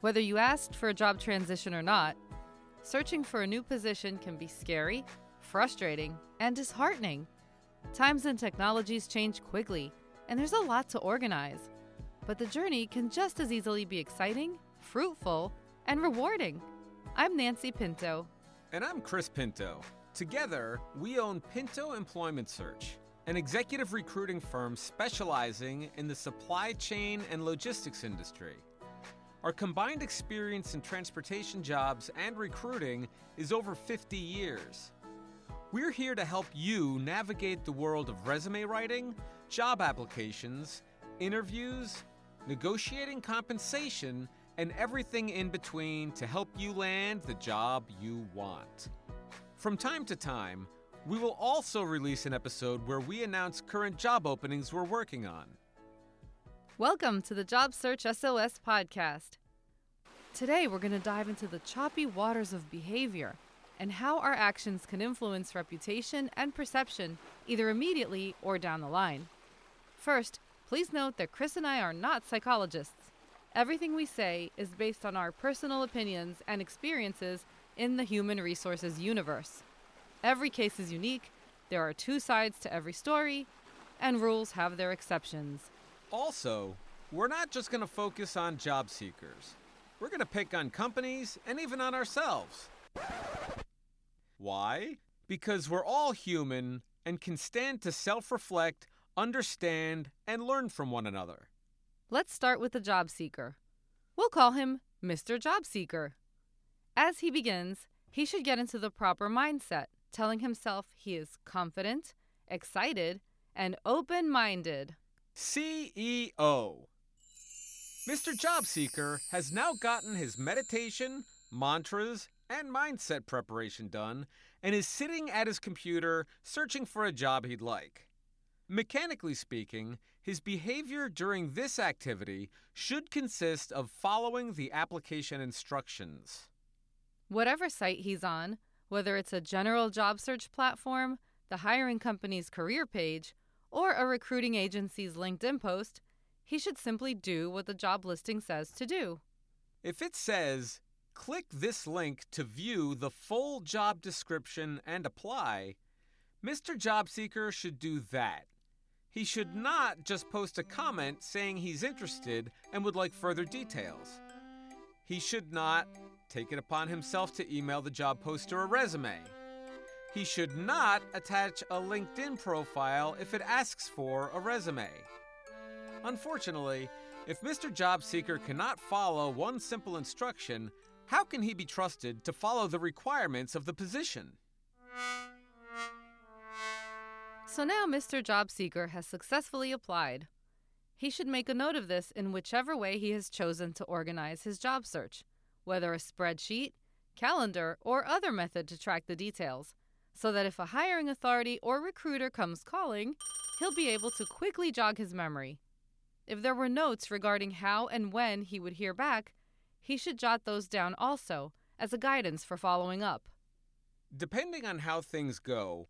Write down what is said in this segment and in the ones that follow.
Whether you asked for a job transition or not, searching for a new position can be scary, frustrating, and disheartening. Times and technologies change quickly, and there's a lot to organize. But the journey can just as easily be exciting, fruitful, and rewarding. I'm Nancy Pinto. And I'm Chris Pinto. Together, we own Pinto Employment Search, an executive recruiting firm specializing in the supply chain and logistics industry. Our combined experience in transportation jobs and recruiting is over 50 years. We're here to help you navigate the world of resume writing, job applications, interviews, negotiating compensation, and everything in between to help you land the job you want. From time to time, we will also release an episode where we announce current job openings we're working on. Welcome to the Job Search SOS podcast. Today, we're going to dive into the choppy waters of behavior and how our actions can influence reputation and perception either immediately or down the line. First, please note that Chris and I are not psychologists. Everything we say is based on our personal opinions and experiences in the human resources universe. Every case is unique, there are two sides to every story, and rules have their exceptions. Also, we're not just going to focus on job seekers. We're going to pick on companies and even on ourselves. Why? Because we're all human and can stand to self reflect, understand, and learn from one another. Let's start with the job seeker. We'll call him Mr. Job Seeker. As he begins, he should get into the proper mindset, telling himself he is confident, excited, and open minded. CEO. Mr. Job Seeker has now gotten his meditation, mantras, and mindset preparation done and is sitting at his computer searching for a job he'd like. Mechanically speaking, his behavior during this activity should consist of following the application instructions. Whatever site he's on, whether it's a general job search platform, the hiring company's career page, or a recruiting agency's LinkedIn post, he should simply do what the job listing says to do. If it says, click this link to view the full job description and apply, Mr. Job Seeker should do that. He should not just post a comment saying he's interested and would like further details. He should not take it upon himself to email the job poster a resume. He should not attach a LinkedIn profile if it asks for a resume. Unfortunately, if Mr. Job Seeker cannot follow one simple instruction, how can he be trusted to follow the requirements of the position? So now Mr. Job Seeker has successfully applied. He should make a note of this in whichever way he has chosen to organize his job search, whether a spreadsheet, calendar, or other method to track the details, so that if a hiring authority or recruiter comes calling, he'll be able to quickly jog his memory. If there were notes regarding how and when he would hear back, he should jot those down also as a guidance for following up. Depending on how things go,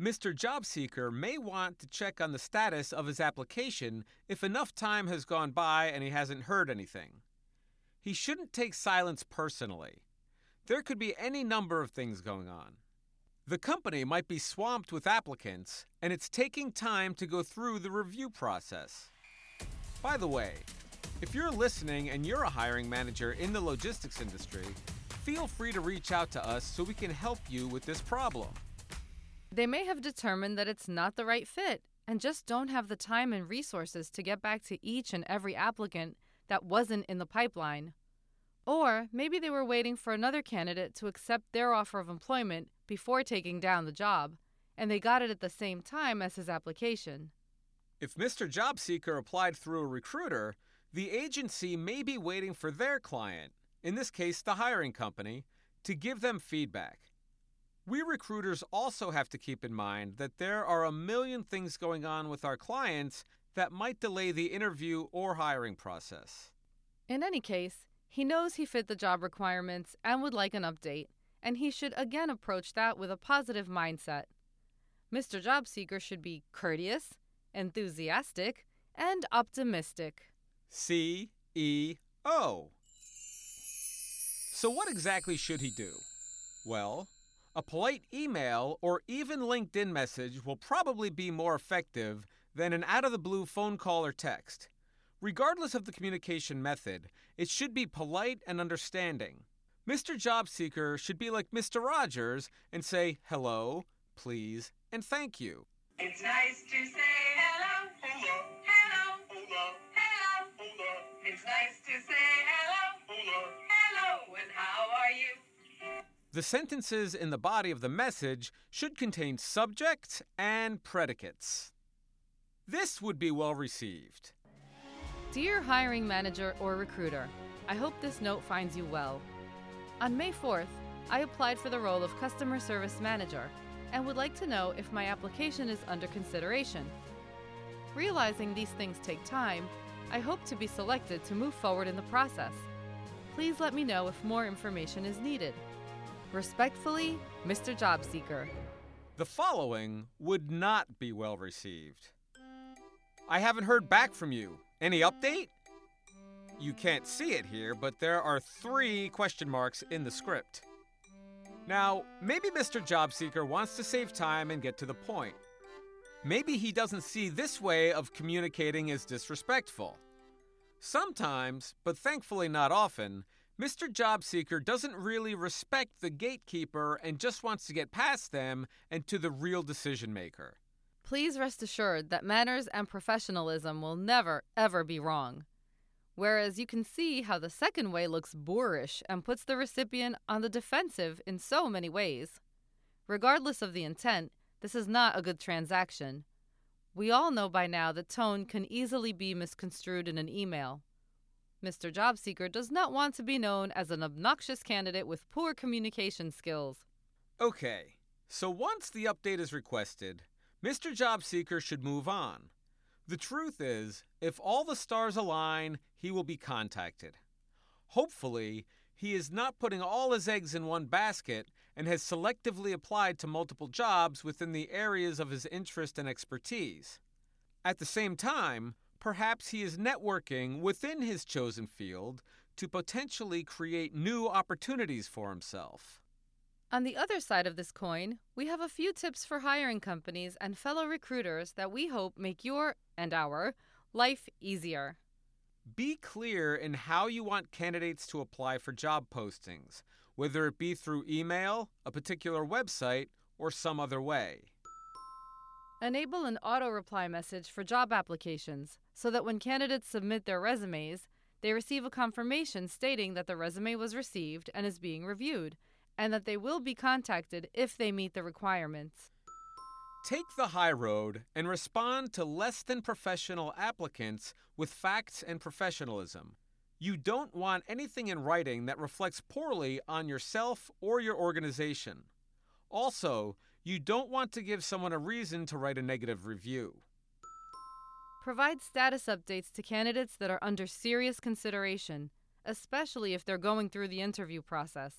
Mr. Job Seeker may want to check on the status of his application if enough time has gone by and he hasn't heard anything. He shouldn't take silence personally. There could be any number of things going on. The company might be swamped with applicants, and it's taking time to go through the review process. By the way, if you're listening and you're a hiring manager in the logistics industry, feel free to reach out to us so we can help you with this problem. They may have determined that it's not the right fit and just don't have the time and resources to get back to each and every applicant that wasn't in the pipeline. Or maybe they were waiting for another candidate to accept their offer of employment before taking down the job, and they got it at the same time as his application. If Mr. Job Seeker applied through a recruiter, the agency may be waiting for their client, in this case the hiring company, to give them feedback. We recruiters also have to keep in mind that there are a million things going on with our clients that might delay the interview or hiring process. In any case, he knows he fit the job requirements and would like an update, and he should again approach that with a positive mindset. Mr. Job Seeker should be courteous, enthusiastic, and optimistic. C E O. So, what exactly should he do? Well, a polite email or even LinkedIn message will probably be more effective than an out of the blue phone call or text. Regardless of the communication method, it should be polite and understanding. Mr. Job Seeker should be like Mr. Rogers and say hello, please, and thank you. It's nice to say The sentences in the body of the message should contain subject and predicates. This would be well received. Dear hiring manager or recruiter, I hope this note finds you well. On May 4th, I applied for the role of customer service manager and would like to know if my application is under consideration. Realizing these things take time, I hope to be selected to move forward in the process. Please let me know if more information is needed. Respectfully, Mr. Job Seeker. The following would not be well received. I haven't heard back from you. Any update? You can't see it here, but there are three question marks in the script. Now, maybe Mr. Job Seeker wants to save time and get to the point. Maybe he doesn't see this way of communicating as disrespectful. Sometimes, but thankfully not often, Mr. Job Seeker doesn't really respect the gatekeeper and just wants to get past them and to the real decision maker. Please rest assured that manners and professionalism will never, ever be wrong. Whereas you can see how the second way looks boorish and puts the recipient on the defensive in so many ways. Regardless of the intent, this is not a good transaction. We all know by now that tone can easily be misconstrued in an email. Mr. Job Seeker does not want to be known as an obnoxious candidate with poor communication skills. Okay, so once the update is requested, Mr. Job Seeker should move on. The truth is, if all the stars align, he will be contacted. Hopefully, he is not putting all his eggs in one basket and has selectively applied to multiple jobs within the areas of his interest and expertise. At the same time, perhaps he is networking within his chosen field to potentially create new opportunities for himself. On the other side of this coin, we have a few tips for hiring companies and fellow recruiters that we hope make your and our life easier. Be clear in how you want candidates to apply for job postings, whether it be through email, a particular website, or some other way. Enable an auto reply message for job applications so that when candidates submit their resumes, they receive a confirmation stating that the resume was received and is being reviewed, and that they will be contacted if they meet the requirements. Take the high road and respond to less than professional applicants with facts and professionalism. You don't want anything in writing that reflects poorly on yourself or your organization. Also, you don't want to give someone a reason to write a negative review. Provide status updates to candidates that are under serious consideration, especially if they're going through the interview process.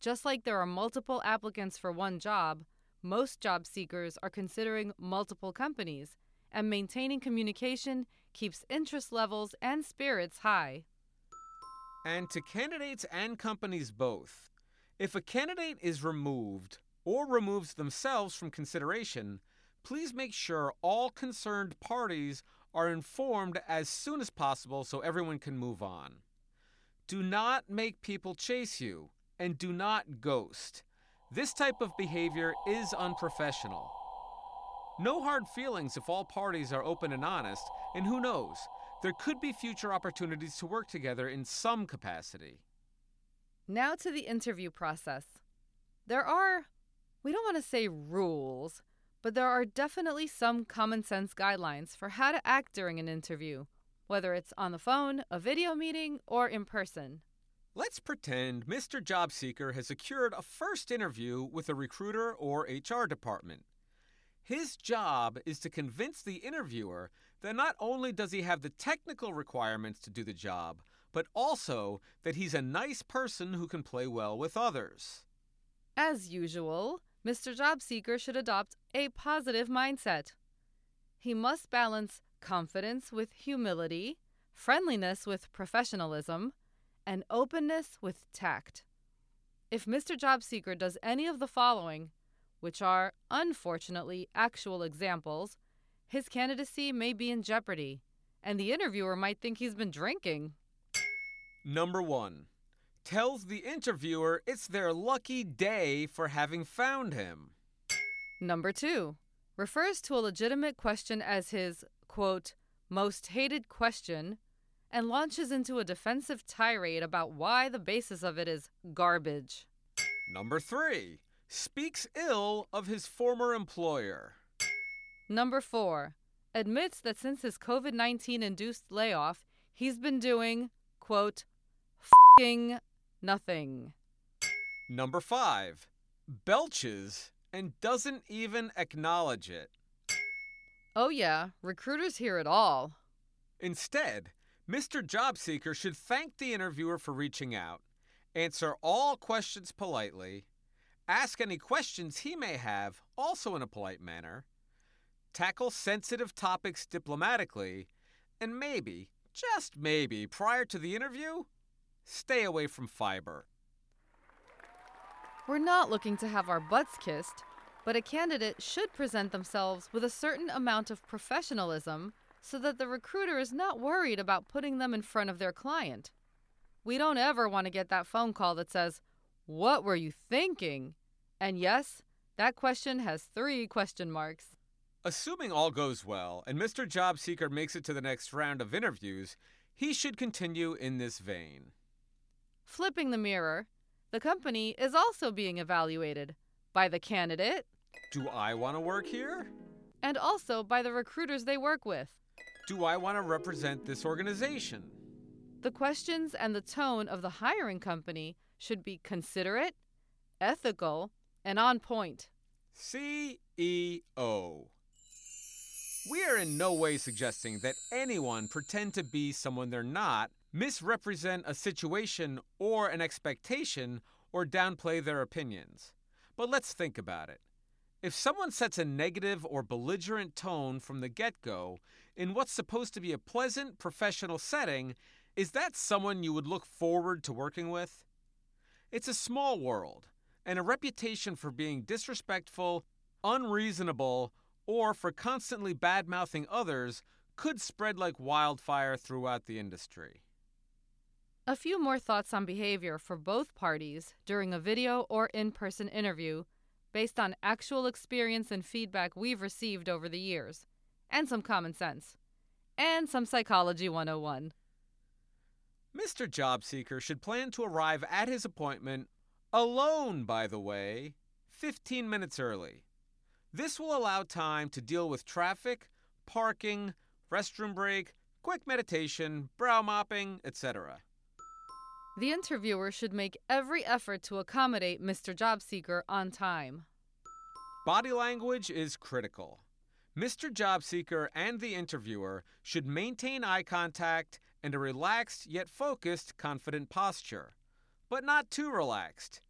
Just like there are multiple applicants for one job, most job seekers are considering multiple companies, and maintaining communication keeps interest levels and spirits high. And to candidates and companies both, if a candidate is removed or removes themselves from consideration, please make sure all concerned parties are informed as soon as possible so everyone can move on. Do not make people chase you, and do not ghost. This type of behavior is unprofessional. No hard feelings if all parties are open and honest, and who knows, there could be future opportunities to work together in some capacity. Now to the interview process. There are, we don't want to say rules, but there are definitely some common sense guidelines for how to act during an interview, whether it's on the phone, a video meeting, or in person. Let's pretend Mr. Job Seeker has secured a first interview with a recruiter or HR department. His job is to convince the interviewer that not only does he have the technical requirements to do the job, but also that he's a nice person who can play well with others. As usual, Mr. Job Seeker should adopt a positive mindset. He must balance confidence with humility, friendliness with professionalism, and openness with tact. If Mr. Job Seeker does any of the following, which are unfortunately actual examples, his candidacy may be in jeopardy, and the interviewer might think he's been drinking. Number one, tells the interviewer it's their lucky day for having found him. Number two, refers to a legitimate question as his, quote, most hated question, and launches into a defensive tirade about why the basis of it is garbage. Number three, speaks ill of his former employer. Number four, admits that since his COVID 19 induced layoff, he's been doing, quote, fing nothing. Number five, belches and doesn't even acknowledge it. Oh, yeah, recruiters hear it all. Instead, Mr. Job Seeker should thank the interviewer for reaching out, answer all questions politely, ask any questions he may have, also in a polite manner, tackle sensitive topics diplomatically, and maybe, just maybe, prior to the interview, stay away from fiber. We're not looking to have our butts kissed, but a candidate should present themselves with a certain amount of professionalism so that the recruiter is not worried about putting them in front of their client. We don't ever want to get that phone call that says, What were you thinking? And yes, that question has three question marks. Assuming all goes well and Mr. Job Seeker makes it to the next round of interviews, he should continue in this vein. Flipping the mirror, the company is also being evaluated by the candidate Do I want to work here? and also by the recruiters they work with. Do I want to represent this organization? The questions and the tone of the hiring company should be considerate, ethical, and on point. CEO. We are in no way suggesting that anyone pretend to be someone they're not, misrepresent a situation or an expectation, or downplay their opinions. But let's think about it. If someone sets a negative or belligerent tone from the get go in what's supposed to be a pleasant professional setting, is that someone you would look forward to working with? It's a small world, and a reputation for being disrespectful, unreasonable, or for constantly bad mouthing others could spread like wildfire throughout the industry. A few more thoughts on behavior for both parties during a video or in person interview based on actual experience and feedback we've received over the years, and some common sense, and some psychology 101. Mr. Job Seeker should plan to arrive at his appointment alone, by the way, 15 minutes early. This will allow time to deal with traffic, parking, restroom break, quick meditation, brow mopping, etc. The interviewer should make every effort to accommodate Mr. Job Seeker on time. Body language is critical. Mr. Job Seeker and the interviewer should maintain eye contact and a relaxed yet focused, confident posture, but not too relaxed.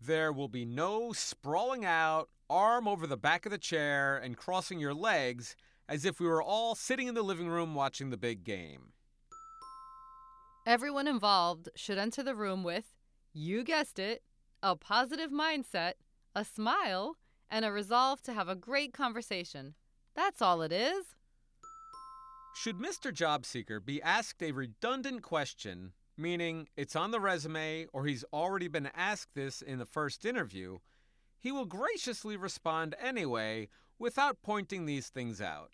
There will be no sprawling out, arm over the back of the chair, and crossing your legs as if we were all sitting in the living room watching the big game. Everyone involved should enter the room with, you guessed it, a positive mindset, a smile, and a resolve to have a great conversation. That's all it is. Should Mr. Job Seeker be asked a redundant question, meaning it's on the resume or he's already been asked this in the first interview, he will graciously respond anyway without pointing these things out.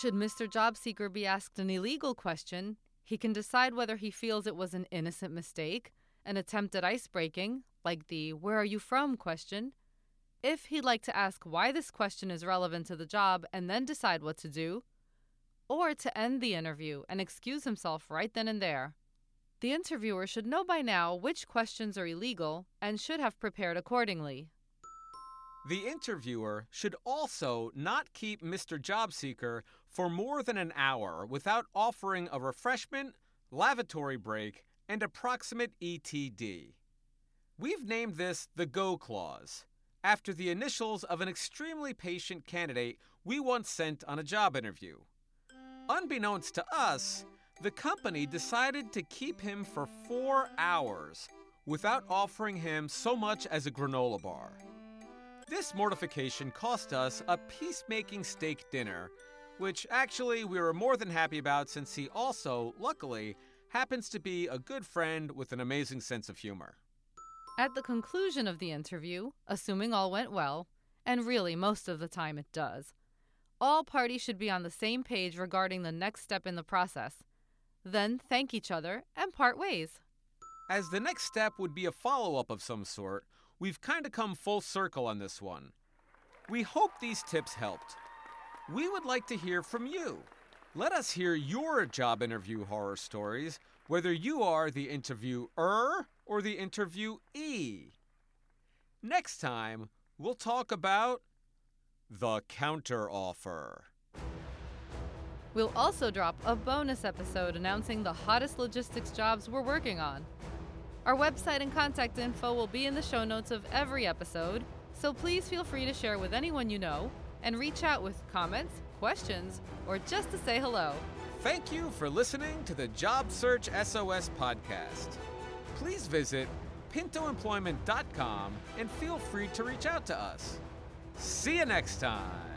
Should Mr. Job Seeker be asked an illegal question, he can decide whether he feels it was an innocent mistake, an attempt at ice breaking, like the Where are you from question, if he'd like to ask why this question is relevant to the job and then decide what to do, or to end the interview and excuse himself right then and there. The interviewer should know by now which questions are illegal and should have prepared accordingly. The interviewer should also not keep Mr. Job Seeker for more than an hour without offering a refreshment, lavatory break, and approximate ETD. We've named this the Go Clause, after the initials of an extremely patient candidate we once sent on a job interview. Unbeknownst to us, the company decided to keep him for four hours without offering him so much as a granola bar. This mortification cost us a peacemaking steak dinner, which actually we were more than happy about since he also, luckily, happens to be a good friend with an amazing sense of humor. At the conclusion of the interview, assuming all went well, and really most of the time it does, all parties should be on the same page regarding the next step in the process. Then thank each other and part ways. As the next step would be a follow up of some sort, we've kind of come full circle on this one. We hope these tips helped. We would like to hear from you. Let us hear your job interview horror stories, whether you are the interviewer or the interviewee. Next time, we'll talk about the counteroffer. We'll also drop a bonus episode announcing the hottest logistics jobs we're working on. Our website and contact info will be in the show notes of every episode, so please feel free to share with anyone you know and reach out with comments, questions, or just to say hello. Thank you for listening to the Job Search SOS podcast. Please visit pintoemployment.com and feel free to reach out to us. See you next time.